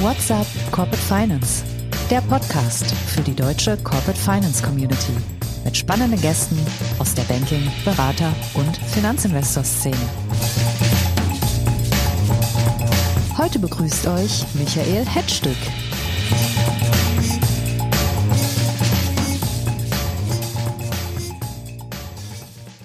What's up Corporate Finance? Der Podcast für die deutsche Corporate Finance Community mit spannenden Gästen aus der Banking-, Berater- und Finanzinvestor-Szene. Heute begrüßt euch Michael Hettstück.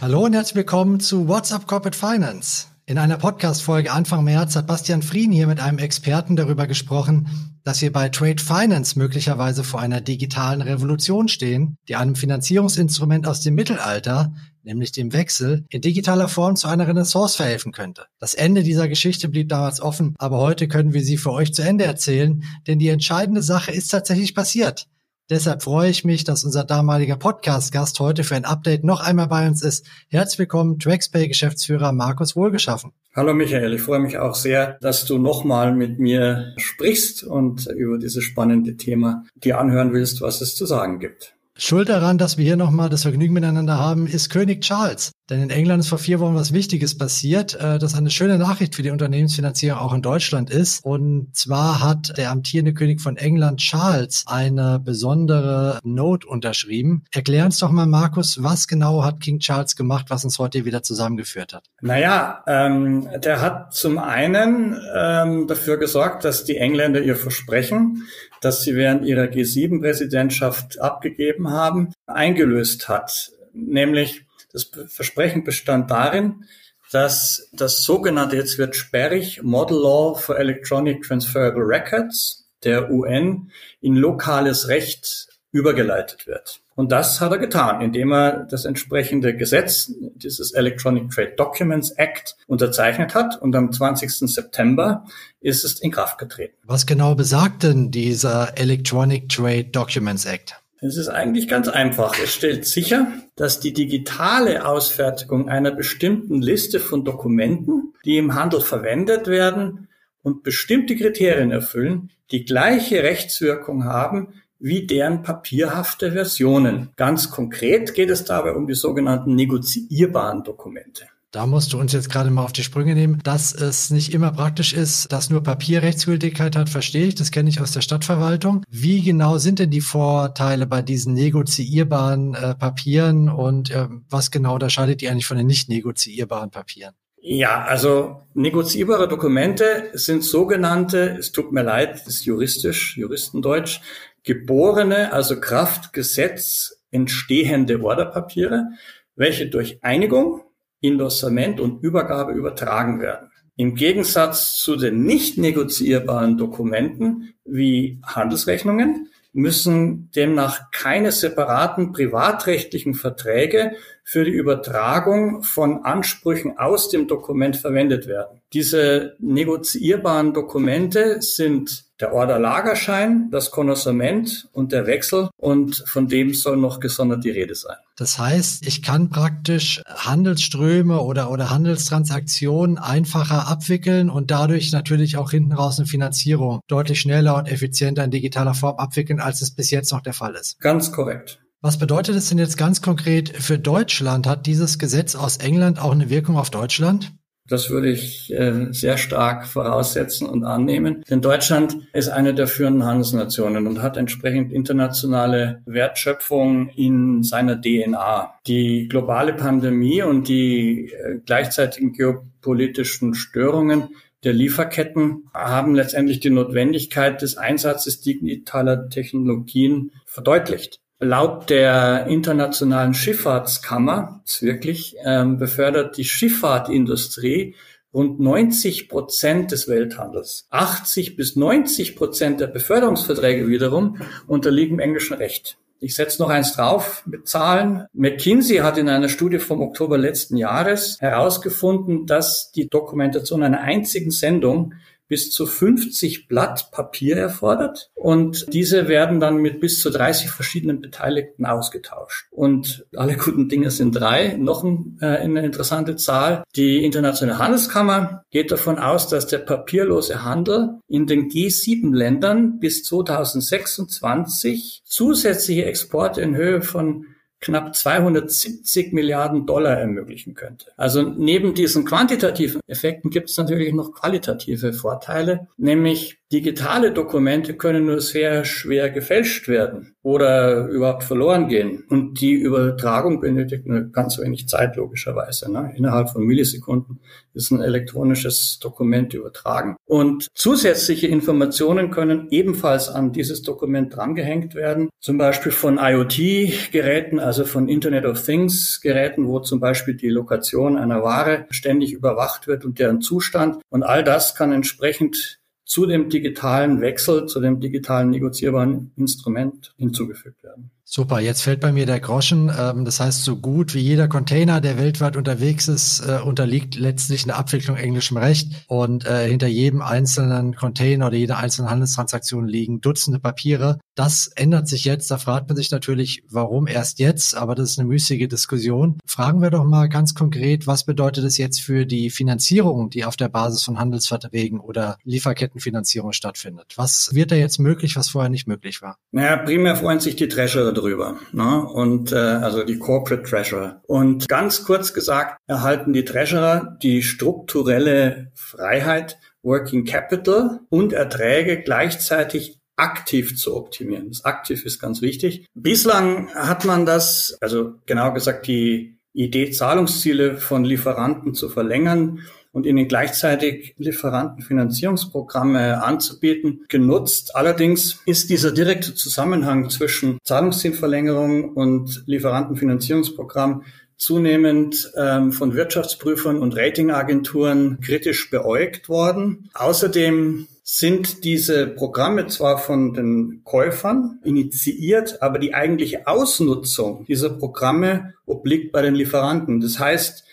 Hallo und herzlich willkommen zu What's up Corporate Finance. In einer Podcast-Folge Anfang März hat Bastian Frien hier mit einem Experten darüber gesprochen, dass wir bei Trade Finance möglicherweise vor einer digitalen Revolution stehen, die einem Finanzierungsinstrument aus dem Mittelalter, nämlich dem Wechsel, in digitaler Form zu einer Renaissance verhelfen könnte. Das Ende dieser Geschichte blieb damals offen, aber heute können wir sie für euch zu Ende erzählen, denn die entscheidende Sache ist tatsächlich passiert. Deshalb freue ich mich, dass unser damaliger Podcast-Gast heute für ein Update noch einmal bei uns ist. Herzlich willkommen, TraxPay-Geschäftsführer Markus Wohlgeschaffen. Hallo Michael, ich freue mich auch sehr, dass du nochmal mit mir sprichst und über dieses spannende Thema dir anhören willst, was es zu sagen gibt. Schuld daran, dass wir hier nochmal das Vergnügen miteinander haben, ist König Charles. Denn in England ist vor vier Wochen was Wichtiges passiert, äh, das eine schöne Nachricht für die Unternehmensfinanzierung auch in Deutschland ist. Und zwar hat der amtierende König von England Charles eine besondere Note unterschrieben. Erklär uns doch mal, Markus, was genau hat King Charles gemacht, was uns heute wieder zusammengeführt hat? Naja, ähm, der hat zum einen ähm, dafür gesorgt, dass die Engländer ihr Versprechen, das sie während ihrer G7-Präsidentschaft abgegeben haben, eingelöst hat. Nämlich das Versprechen bestand darin, dass das sogenannte, jetzt wird sperrig, Model Law for Electronic Transferable Records der UN in lokales Recht übergeleitet wird. Und das hat er getan, indem er das entsprechende Gesetz, dieses Electronic Trade Documents Act, unterzeichnet hat. Und am 20. September ist es in Kraft getreten. Was genau besagt denn dieser Electronic Trade Documents Act? Es ist eigentlich ganz einfach. Es stellt sicher, dass die digitale Ausfertigung einer bestimmten Liste von Dokumenten, die im Handel verwendet werden und bestimmte Kriterien erfüllen, die gleiche Rechtswirkung haben wie deren papierhafte Versionen. Ganz konkret geht es dabei um die sogenannten negoziierbaren Dokumente. Da musst du uns jetzt gerade mal auf die Sprünge nehmen. Dass es nicht immer praktisch ist, dass nur Papier Rechtsgültigkeit hat, verstehe ich. Das kenne ich aus der Stadtverwaltung. Wie genau sind denn die Vorteile bei diesen negoziierbaren äh, Papieren und äh, was genau unterscheidet die eigentlich von den nicht negoziierbaren Papieren? Ja, also negoziierbare Dokumente sind sogenannte, es tut mir leid, das ist juristisch, Juristendeutsch, geborene, also Kraftgesetz entstehende Orderpapiere, welche durch Einigung Indossament und Übergabe übertragen werden. Im Gegensatz zu den nicht negoziierbaren Dokumenten wie Handelsrechnungen müssen demnach keine separaten privatrechtlichen Verträge für die Übertragung von Ansprüchen aus dem Dokument verwendet werden. Diese negoziierbaren Dokumente sind der Orderlagerschein, das Konnoissement und der Wechsel und von dem soll noch gesondert die Rede sein. Das heißt, ich kann praktisch Handelsströme oder, oder Handelstransaktionen einfacher abwickeln und dadurch natürlich auch hinten raus eine Finanzierung deutlich schneller und effizienter in digitaler Form abwickeln, als es bis jetzt noch der Fall ist. Ganz korrekt. Was bedeutet es denn jetzt ganz konkret für Deutschland? Hat dieses Gesetz aus England auch eine Wirkung auf Deutschland? Das würde ich äh, sehr stark voraussetzen und annehmen. Denn Deutschland ist eine der führenden Handelsnationen und hat entsprechend internationale Wertschöpfung in seiner DNA. Die globale Pandemie und die äh, gleichzeitigen geopolitischen Störungen der Lieferketten haben letztendlich die Notwendigkeit des Einsatzes digitaler Technologien verdeutlicht. Laut der Internationalen Schifffahrtskammer, wirklich, ähm, befördert die Schifffahrtindustrie rund 90 Prozent des Welthandels. 80 bis 90 Prozent der Beförderungsverträge wiederum unterliegen englischen Recht. Ich setze noch eins drauf mit Zahlen. McKinsey hat in einer Studie vom Oktober letzten Jahres herausgefunden, dass die Dokumentation einer einzigen Sendung bis zu 50 Blatt Papier erfordert und diese werden dann mit bis zu 30 verschiedenen Beteiligten ausgetauscht. Und alle guten Dinge sind drei. Noch äh, eine interessante Zahl. Die Internationale Handelskammer geht davon aus, dass der papierlose Handel in den G7-Ländern bis 2026 zusätzliche Exporte in Höhe von knapp 270 Milliarden Dollar ermöglichen könnte. Also neben diesen quantitativen Effekten gibt es natürlich noch qualitative Vorteile, nämlich Digitale Dokumente können nur sehr schwer gefälscht werden oder überhaupt verloren gehen. Und die Übertragung benötigt nur ganz wenig Zeit, logischerweise. Ne? Innerhalb von Millisekunden ist ein elektronisches Dokument übertragen. Und zusätzliche Informationen können ebenfalls an dieses Dokument drangehängt werden. Zum Beispiel von IoT-Geräten, also von Internet of Things-Geräten, wo zum Beispiel die Lokation einer Ware ständig überwacht wird und deren Zustand. Und all das kann entsprechend zu dem digitalen Wechsel, zu dem digitalen negozierbaren Instrument hinzugefügt werden. Super, jetzt fällt bei mir der Groschen. Ähm, das heißt, so gut wie jeder Container, der weltweit unterwegs ist, äh, unterliegt letztlich einer Abwicklung englischem Recht. Und äh, hinter jedem einzelnen Container oder jeder einzelnen Handelstransaktion liegen Dutzende Papiere. Das ändert sich jetzt. Da fragt man sich natürlich, warum erst jetzt? Aber das ist eine müßige Diskussion. Fragen wir doch mal ganz konkret, was bedeutet es jetzt für die Finanzierung, die auf der Basis von Handelsverträgen oder Lieferkettenfinanzierung stattfindet? Was wird da jetzt möglich, was vorher nicht möglich war? Naja, primär freuen sich die Treasurer drüber. Ne? Und äh, also die Corporate Treasurer. Und ganz kurz gesagt erhalten die Treasurer die strukturelle Freiheit, Working Capital und Erträge gleichzeitig aktiv zu optimieren. Das aktiv ist ganz wichtig. Bislang hat man das, also genau gesagt, die Idee, Zahlungsziele von Lieferanten zu verlängern, und ihnen gleichzeitig Lieferantenfinanzierungsprogramme anzubieten, genutzt. Allerdings ist dieser direkte Zusammenhang zwischen Zahlungszielverlängerung und Lieferantenfinanzierungsprogramm zunehmend ähm, von Wirtschaftsprüfern und Ratingagenturen kritisch beäugt worden. Außerdem sind diese Programme zwar von den Käufern initiiert, aber die eigentliche Ausnutzung dieser Programme obliegt bei den Lieferanten. Das heißt,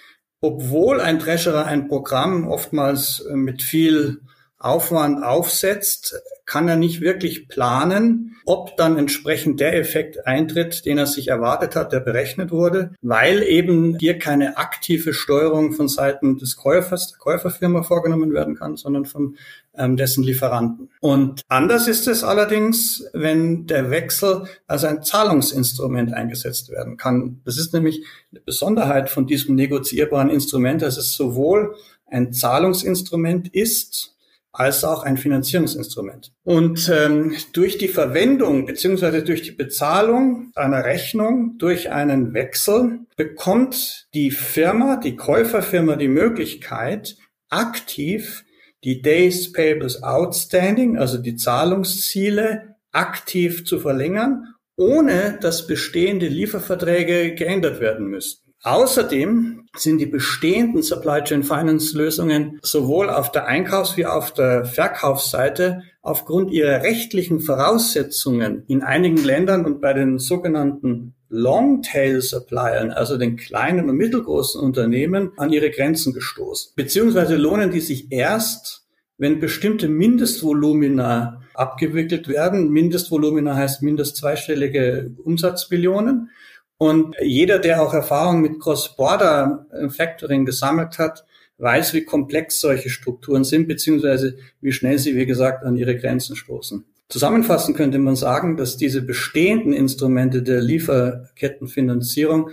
obwohl ein Treasurer ein Programm oftmals äh, mit viel Aufwand aufsetzt, kann er nicht wirklich planen, ob dann entsprechend der Effekt eintritt, den er sich erwartet hat, der berechnet wurde, weil eben hier keine aktive Steuerung von Seiten des Käufers, der Käuferfirma vorgenommen werden kann, sondern von ähm, dessen Lieferanten. Und anders ist es allerdings, wenn der Wechsel als ein Zahlungsinstrument eingesetzt werden kann. Das ist nämlich eine Besonderheit von diesem negoziierbaren Instrument, dass es sowohl ein Zahlungsinstrument ist, als auch ein Finanzierungsinstrument. Und ähm, durch die Verwendung beziehungsweise durch die Bezahlung einer Rechnung durch einen Wechsel bekommt die Firma, die Käuferfirma die Möglichkeit, aktiv die Days Payables Outstanding, also die Zahlungsziele, aktiv zu verlängern, ohne dass bestehende Lieferverträge geändert werden müssten. Außerdem sind die bestehenden Supply Chain Finance Lösungen sowohl auf der Einkaufs- wie auf der Verkaufsseite aufgrund ihrer rechtlichen Voraussetzungen in einigen Ländern und bei den sogenannten Longtail Suppliern, also den kleinen und mittelgroßen Unternehmen, an ihre Grenzen gestoßen. Beziehungsweise lohnen die sich erst, wenn bestimmte Mindestvolumina abgewickelt werden. Mindestvolumina heißt mindest zweistellige Umsatzbillionen. Und jeder, der auch Erfahrung mit Cross-Border Factoring gesammelt hat, weiß, wie komplex solche Strukturen sind, beziehungsweise wie schnell sie, wie gesagt, an ihre Grenzen stoßen. Zusammenfassend könnte man sagen, dass diese bestehenden Instrumente der Lieferkettenfinanzierung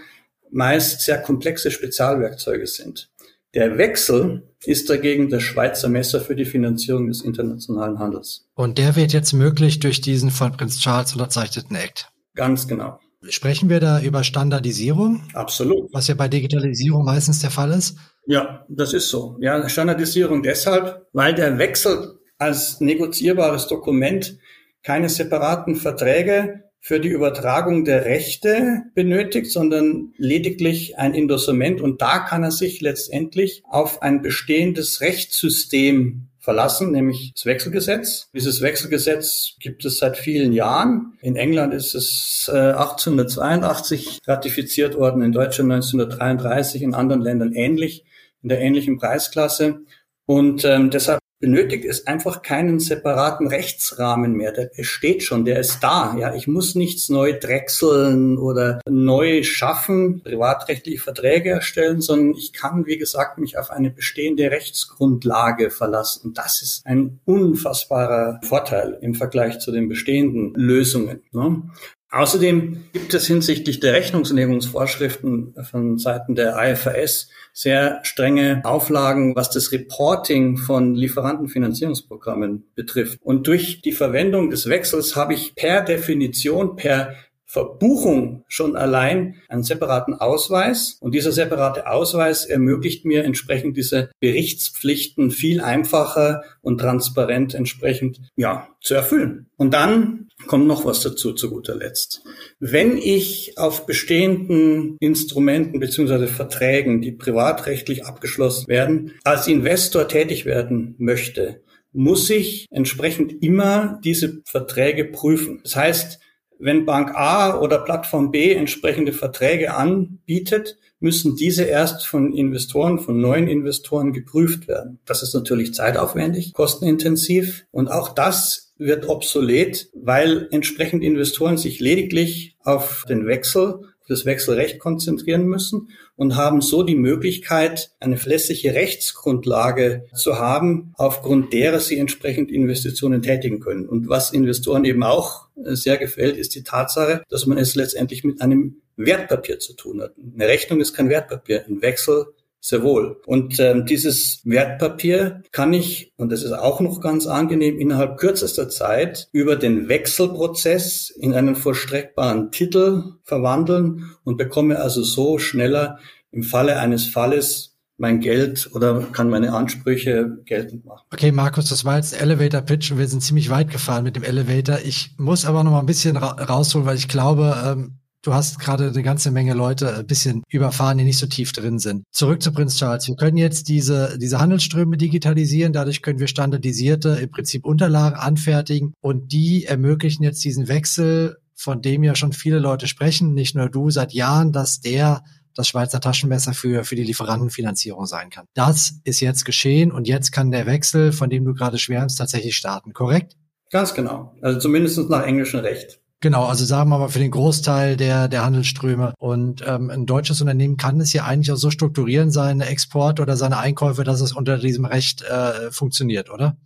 meist sehr komplexe Spezialwerkzeuge sind. Der Wechsel ist dagegen das Schweizer Messer für die Finanzierung des internationalen Handels. Und der wird jetzt möglich durch diesen von Prinz Charles unterzeichneten Act. Ganz genau. Sprechen wir da über Standardisierung? Absolut. Was ja bei Digitalisierung meistens der Fall ist? Ja, das ist so. Ja, Standardisierung deshalb, weil der Wechsel als negozierbares Dokument keine separaten Verträge für die Übertragung der Rechte benötigt, sondern lediglich ein Indossement. Und da kann er sich letztendlich auf ein bestehendes Rechtssystem verlassen, nämlich das Wechselgesetz. Dieses Wechselgesetz gibt es seit vielen Jahren. In England ist es 1882 äh, ratifiziert worden, in Deutschland 1933, in anderen Ländern ähnlich, in der ähnlichen Preisklasse. Und ähm, deshalb benötigt es einfach keinen separaten Rechtsrahmen mehr. Der besteht schon, der ist da. Ja, ich muss nichts neu drechseln oder neu schaffen, privatrechtliche Verträge erstellen, sondern ich kann, wie gesagt, mich auf eine bestehende Rechtsgrundlage verlassen. Das ist ein unfassbarer Vorteil im Vergleich zu den bestehenden Lösungen. Ne? Außerdem gibt es hinsichtlich der Rechnungslegungsvorschriften von Seiten der IFRS sehr strenge Auflagen, was das Reporting von Lieferantenfinanzierungsprogrammen betrifft. Und durch die Verwendung des Wechsels habe ich per Definition, per Verbuchung schon allein einen separaten Ausweis. Und dieser separate Ausweis ermöglicht mir entsprechend diese Berichtspflichten viel einfacher und transparent entsprechend, ja, zu erfüllen. Und dann kommt noch was dazu zu guter Letzt. Wenn ich auf bestehenden Instrumenten beziehungsweise Verträgen, die privatrechtlich abgeschlossen werden, als Investor tätig werden möchte, muss ich entsprechend immer diese Verträge prüfen. Das heißt, wenn Bank A oder Plattform B entsprechende Verträge anbietet, müssen diese erst von Investoren, von neuen Investoren geprüft werden. Das ist natürlich zeitaufwendig, kostenintensiv und auch das wird obsolet, weil entsprechend Investoren sich lediglich auf den Wechsel das Wechselrecht konzentrieren müssen und haben so die Möglichkeit, eine verlässliche Rechtsgrundlage zu haben, aufgrund derer sie entsprechend Investitionen tätigen können. Und was Investoren eben auch äh, sehr gefällt, ist die Tatsache, dass man es letztendlich mit einem Wertpapier zu tun hat. Eine Rechnung ist kein Wertpapier, ein Wechsel sehr wohl. Und ähm, dieses Wertpapier kann ich, und das ist auch noch ganz angenehm, innerhalb kürzester Zeit über den Wechselprozess in einen vollstreckbaren Titel verwandeln und bekomme also so schneller im Falle eines Falles mein Geld oder kann meine Ansprüche geltend machen. Okay, Markus, das war jetzt Elevator Pitch und wir sind ziemlich weit gefahren mit dem Elevator. Ich muss aber noch mal ein bisschen ra rausholen, weil ich glaube, ähm, Du hast gerade eine ganze Menge Leute ein bisschen überfahren, die nicht so tief drin sind. Zurück zu Prinz Charles. Wir können jetzt diese, diese Handelsströme digitalisieren. Dadurch können wir standardisierte, im Prinzip Unterlagen anfertigen. Und die ermöglichen jetzt diesen Wechsel, von dem ja schon viele Leute sprechen, nicht nur du, seit Jahren, dass der das Schweizer Taschenmesser für, für die Lieferantenfinanzierung sein kann. Das ist jetzt geschehen und jetzt kann der Wechsel, von dem du gerade schwärmst, tatsächlich starten, korrekt? Ganz genau. Also zumindest nach englischem Recht. Genau, also sagen wir mal für den Großteil der, der Handelsströme. Und ähm, ein deutsches Unternehmen kann es ja eigentlich auch so strukturieren, seine Export oder seine Einkäufe, dass es unter diesem Recht äh, funktioniert, oder?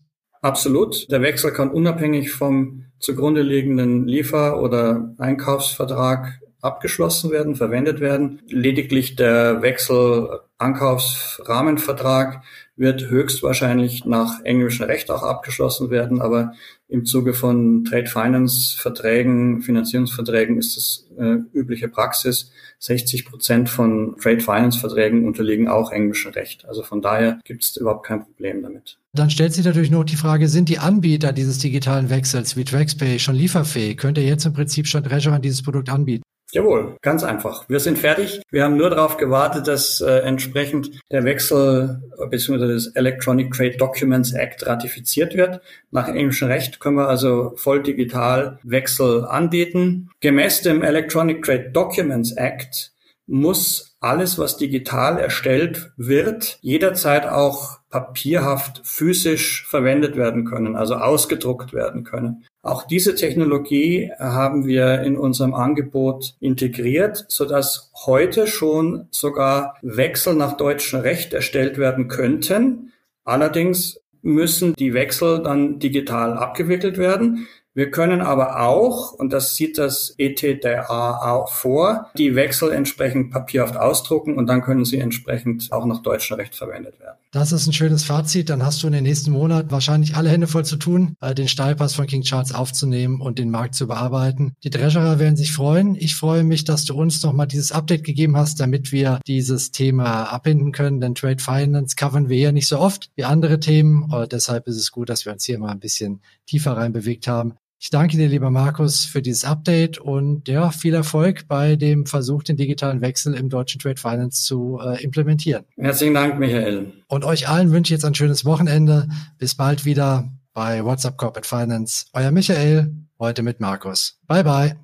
Absolut. Der Wechsel kann unabhängig vom zugrunde liegenden Liefer- oder Einkaufsvertrag abgeschlossen werden, verwendet werden. Lediglich der Wechsel Ankaufsrahmenvertrag wird höchstwahrscheinlich nach englischem Recht auch abgeschlossen werden, aber im Zuge von Trade Finance Verträgen, Finanzierungsverträgen ist es äh, übliche Praxis. 60 Prozent von Trade Finance Verträgen unterliegen auch englischem Recht. Also von daher gibt es überhaupt kein Problem damit. Dann stellt sich natürlich noch die Frage, sind die Anbieter dieses digitalen Wechsels wie TraxPay schon lieferfähig? Könnte jetzt im Prinzip schon Treasurer dieses Produkt anbieten? Jawohl, ganz einfach. Wir sind fertig. Wir haben nur darauf gewartet, dass äh, entsprechend der Wechsel bzw. das Electronic Trade Documents Act ratifiziert wird. Nach englischem Recht können wir also voll digital Wechsel anbieten. Gemäß dem Electronic Trade Documents Act muss alles, was digital erstellt wird, jederzeit auch papierhaft physisch verwendet werden können, also ausgedruckt werden können. Auch diese Technologie haben wir in unserem Angebot integriert, sodass heute schon sogar Wechsel nach deutschem Recht erstellt werden könnten. Allerdings müssen die Wechsel dann digital abgewickelt werden. Wir können aber auch, und das sieht das ETDA auch vor, die Wechsel entsprechend papierhaft ausdrucken und dann können sie entsprechend auch nach deutschem Recht verwendet werden. Das ist ein schönes Fazit. Dann hast du in den nächsten Monaten wahrscheinlich alle Hände voll zu tun, äh, den Steilpass von King Charles aufzunehmen und den Markt zu bearbeiten. Die Treasurer werden sich freuen. Ich freue mich, dass du uns nochmal dieses Update gegeben hast, damit wir dieses Thema abbinden können. Denn Trade Finance covern wir hier nicht so oft wie andere Themen. Und deshalb ist es gut, dass wir uns hier mal ein bisschen tiefer rein bewegt haben. Ich danke dir, lieber Markus, für dieses Update und ja, viel Erfolg bei dem Versuch, den digitalen Wechsel im deutschen Trade Finance zu äh, implementieren. Herzlichen Dank, Michael. Und euch allen wünsche ich jetzt ein schönes Wochenende. Bis bald wieder bei WhatsApp Corporate Finance. Euer Michael, heute mit Markus. Bye bye.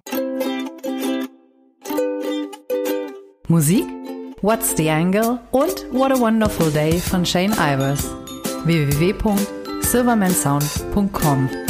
Musik? What's the Angle? und What a Wonderful Day von Shane Ivers. www.silvermansound.com